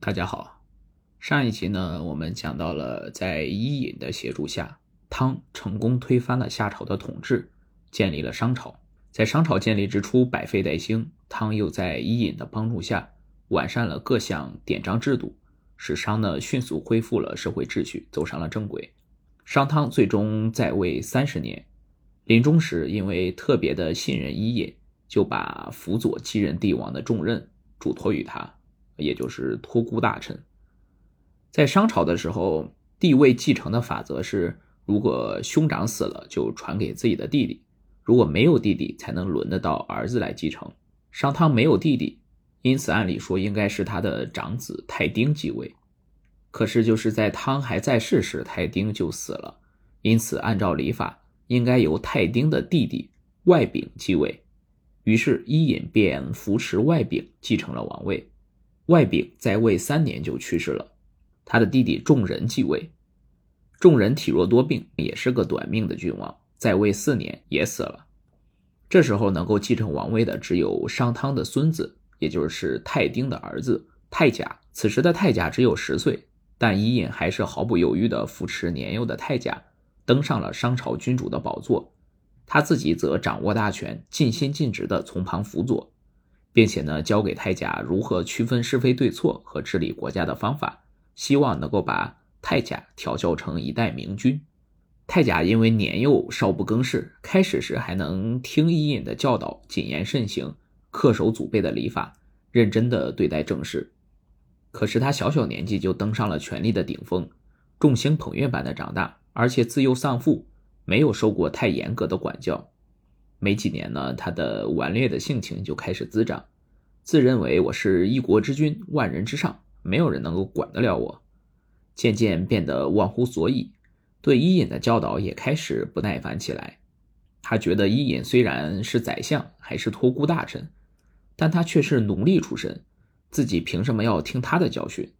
大家好，上一集呢，我们讲到了在伊尹的协助下，汤成功推翻了夏朝的统治，建立了商朝。在商朝建立之初，百废待兴，汤又在伊尹的帮助下，完善了各项典章制度，使商呢迅速恢复了社会秩序，走上了正轨。商汤最终在位三十年，临终时因为特别的信任伊尹，就把辅佐继任帝王的重任嘱托于他。也就是托孤大臣。在商朝的时候，帝位继承的法则是：如果兄长死了，就传给自己的弟弟；如果没有弟弟，才能轮得到儿子来继承。商汤没有弟弟，因此按理说应该是他的长子太丁继位。可是就是在汤还在世时，太丁就死了，因此按照礼法，应该由太丁的弟弟外丙继位。于是伊尹便扶持外丙继承了王位。外丙在位三年就去世了，他的弟弟仲仁继位。仲仁体弱多病，也是个短命的君王，在位四年也死了。这时候能够继承王位的只有商汤的孙子，也就是太丁的儿子太甲。此时的太甲只有十岁，但伊尹还是毫不犹豫地扶持年幼的太甲登上了商朝君主的宝座，他自己则掌握大权，尽心尽职地从旁辅佐。并且呢，教给太甲如何区分是非对错和治理国家的方法，希望能够把太甲调教成一代明君。太甲因为年幼，少不更事，开始时还能听伊尹的教导，谨言慎行，恪守祖辈的礼法，认真的对待政事。可是他小小年纪就登上了权力的顶峰，众星捧月般的长大，而且自幼丧父，没有受过太严格的管教。没几年呢，他的顽劣的性情就开始滋长，自认为我是一国之君，万人之上，没有人能够管得了我。渐渐变得忘乎所以，对伊尹的教导也开始不耐烦起来。他觉得伊尹虽然是宰相，还是托孤大臣，但他却是奴隶出身，自己凭什么要听他的教训？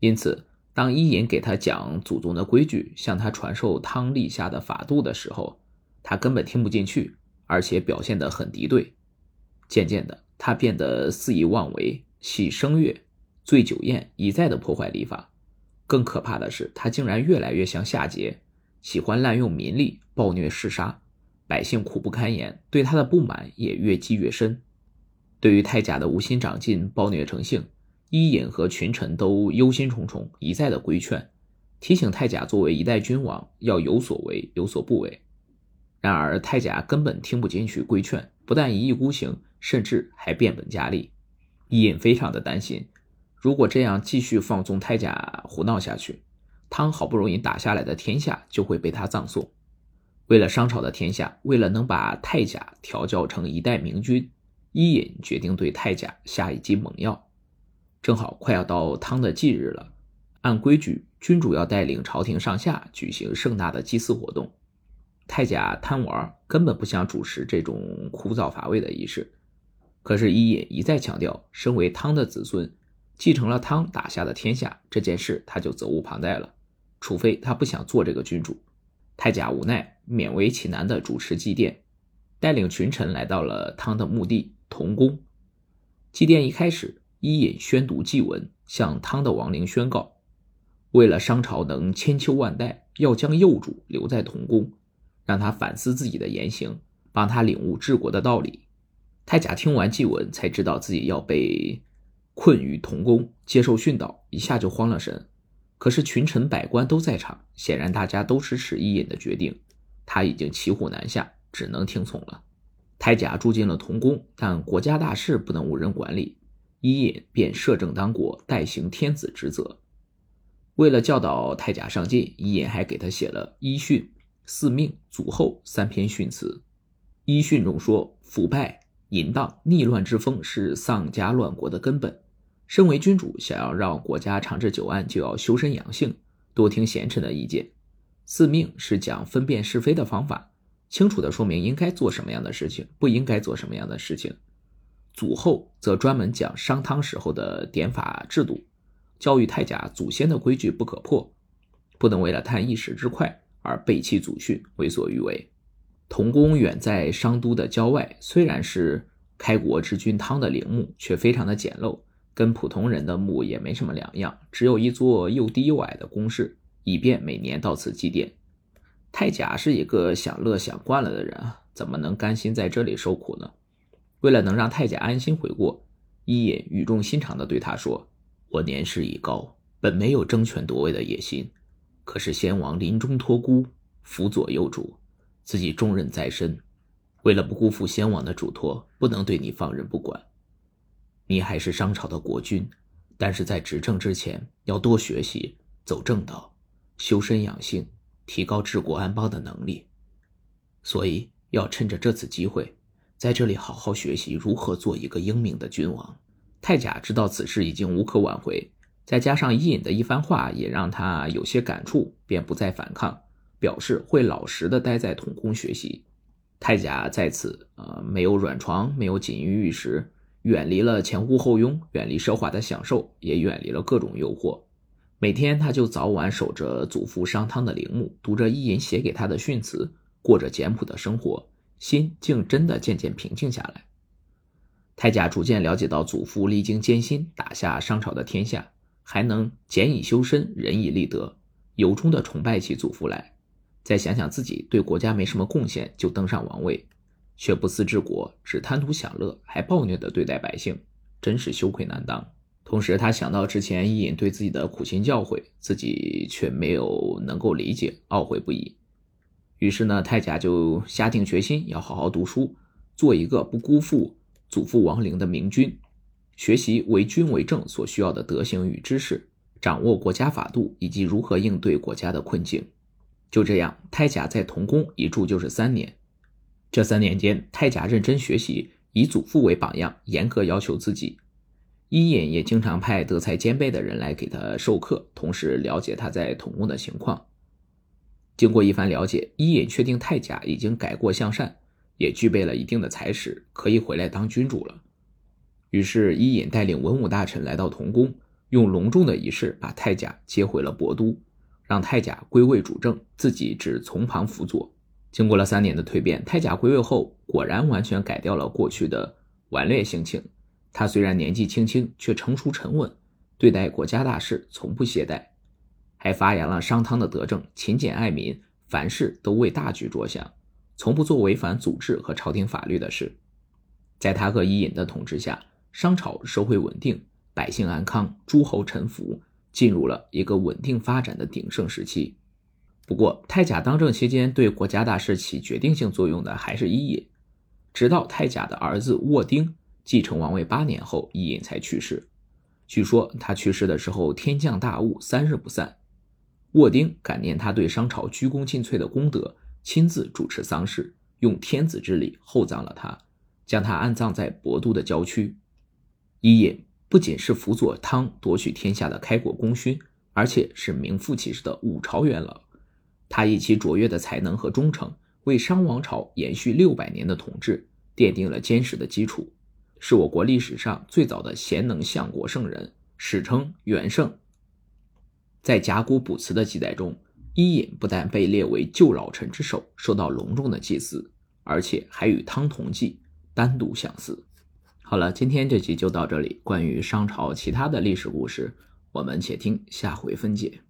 因此，当伊尹给他讲祖宗的规矩，向他传授汤立下的法度的时候，他根本听不进去。而且表现得很敌对，渐渐的，他变得肆意妄为，喜声乐，醉酒宴，一再的破坏礼法。更可怕的是，他竟然越来越像夏桀，喜欢滥用民力，暴虐嗜杀，百姓苦不堪言，对他的不满也越积越深。对于太甲的无心长进、暴虐成性，伊尹和群臣都忧心忡忡，一再的规劝，提醒太甲作为一代君王要有所为，有所不为。然而太甲根本听不进去规劝，不但一意孤行，甚至还变本加厉。伊尹非常的担心，如果这样继续放纵太甲胡闹下去，汤好不容易打下来的天下就会被他葬送。为了商朝的天下，为了能把太甲调教成一代明君，伊尹决定对太甲下一剂猛药。正好快要到汤的忌日了，按规矩，君主要带领朝廷上下举行盛大的祭祀活动。太甲贪玩，根本不想主持这种枯燥乏味的仪式。可是伊尹一再强调，身为汤的子孙，继承了汤打下的天下，这件事他就责无旁贷了。除非他不想做这个君主。太甲无奈，勉为其难的主持祭奠，带领群臣来到了汤的墓地同宫。祭奠一开始，伊尹宣读祭文，向汤的亡灵宣告：为了商朝能千秋万代，要将幼主留在同宫。让他反思自己的言行，帮他领悟治国的道理。太甲听完祭文，才知道自己要被困于同宫，接受训导，一下就慌了神。可是群臣百官都在场，显然大家都支持伊尹的决定。他已经骑虎难下，只能听从了。太甲住进了同宫，但国家大事不能无人管理，伊尹便摄政当国，代行天子职责。为了教导太甲上进，伊尹还给他写了《伊训》。四命、祖后三篇训词，一训中说：腐败、淫荡、逆乱之风是丧家乱国的根本。身为君主，想要让国家长治久安，就要修身养性，多听贤臣的意见。四命是讲分辨是非的方法，清楚的说明应该做什么样的事情，不应该做什么样的事情。祖后则专门讲商汤时候的典法制度，教育太甲祖先的规矩不可破，不能为了贪一时之快。而背弃祖训，为所欲为。同宫远在商都的郊外，虽然是开国之君汤的陵墓，却非常的简陋，跟普通人的墓也没什么两样，只有一座又低又矮的宫室，以便每年到此祭奠。太甲是一个享乐享惯了的人啊，怎么能甘心在这里受苦呢？为了能让太甲安心回过，伊尹语重心长地对他说：“我年事已高，本没有争权夺位的野心，可是先王临终托孤，辅佐幼主，自己重任在身，为了不辜负先王的嘱托，不能对你放任不管。你还是商朝的国君，但是在执政之前，要多学习，走正道，修身养性。”提高治国安邦的能力，所以要趁着这次机会，在这里好好学习如何做一个英明的君王。太甲知道此事已经无可挽回，再加上伊尹的一番话也让他有些感触，便不再反抗，表示会老实的待在统宫学习。太甲在此，呃，没有软床，没有锦衣玉食，远离了前呼后拥，远离奢华的享受，也远离了各种诱惑。每天，他就早晚守着祖父商汤的陵墓，读着伊尹写给他的训词，过着简朴的生活，心竟真的渐渐平静下来。太甲逐渐了解到，祖父历经艰辛打下商朝的天下，还能俭以修身，仁以立德，由衷的崇拜起祖父来。再想想自己对国家没什么贡献就登上王位，却不思治国，只贪图享乐，还暴虐的对待百姓，真是羞愧难当。同时，他想到之前伊尹对自己的苦心教诲，自己却没有能够理解，懊悔不已。于是呢，太甲就下定决心要好好读书，做一个不辜负祖父亡灵的明君，学习为君为政所需要的德行与知识，掌握国家法度以及如何应对国家的困境。就这样，太甲在同宫一住就是三年。这三年间，太甲认真学习，以祖父为榜样，严格要求自己。伊尹也经常派德才兼备的人来给他授课，同时了解他在同宫的情况。经过一番了解，伊尹确定太甲已经改过向善，也具备了一定的才识，可以回来当君主了。于是，伊尹带领文武大臣来到同宫，用隆重的仪式把太甲接回了博都，让太甲归位主政，自己只从旁辅佐。经过了三年的蜕变，太甲归位后，果然完全改掉了过去的顽劣性情。他虽然年纪轻轻，却成熟沉稳，对待国家大事从不懈怠，还发扬了商汤的德政，勤俭爱民，凡事都为大局着想，从不做违反祖制和朝廷法律的事。在他和伊尹的统治下，商朝社会稳定，百姓安康，诸侯臣服，进入了一个稳定发展的鼎盛时期。不过，太甲当政期间，对国家大事起决定性作用的还是伊尹，直到太甲的儿子沃丁。继承王位八年后，伊尹才去世。据说他去世的时候天降大雾，三日不散。沃丁感念他对商朝鞠躬尽瘁的功德，亲自主持丧事，用天子之礼厚葬了他，将他安葬在博都的郊区。伊尹不仅是辅佐汤夺取天下的开国功勋，而且是名副其实的五朝元老。他以其卓越的才能和忠诚，为商王朝延续六百年的统治奠定了坚实的基础。是我国历史上最早的贤能相国圣人，史称元圣。在甲骨卜辞的记载中，伊尹不但被列为旧老臣之首，受到隆重的祭祀，而且还与汤同祭，单独相祀。好了，今天这集就到这里。关于商朝其他的历史故事，我们且听下回分解。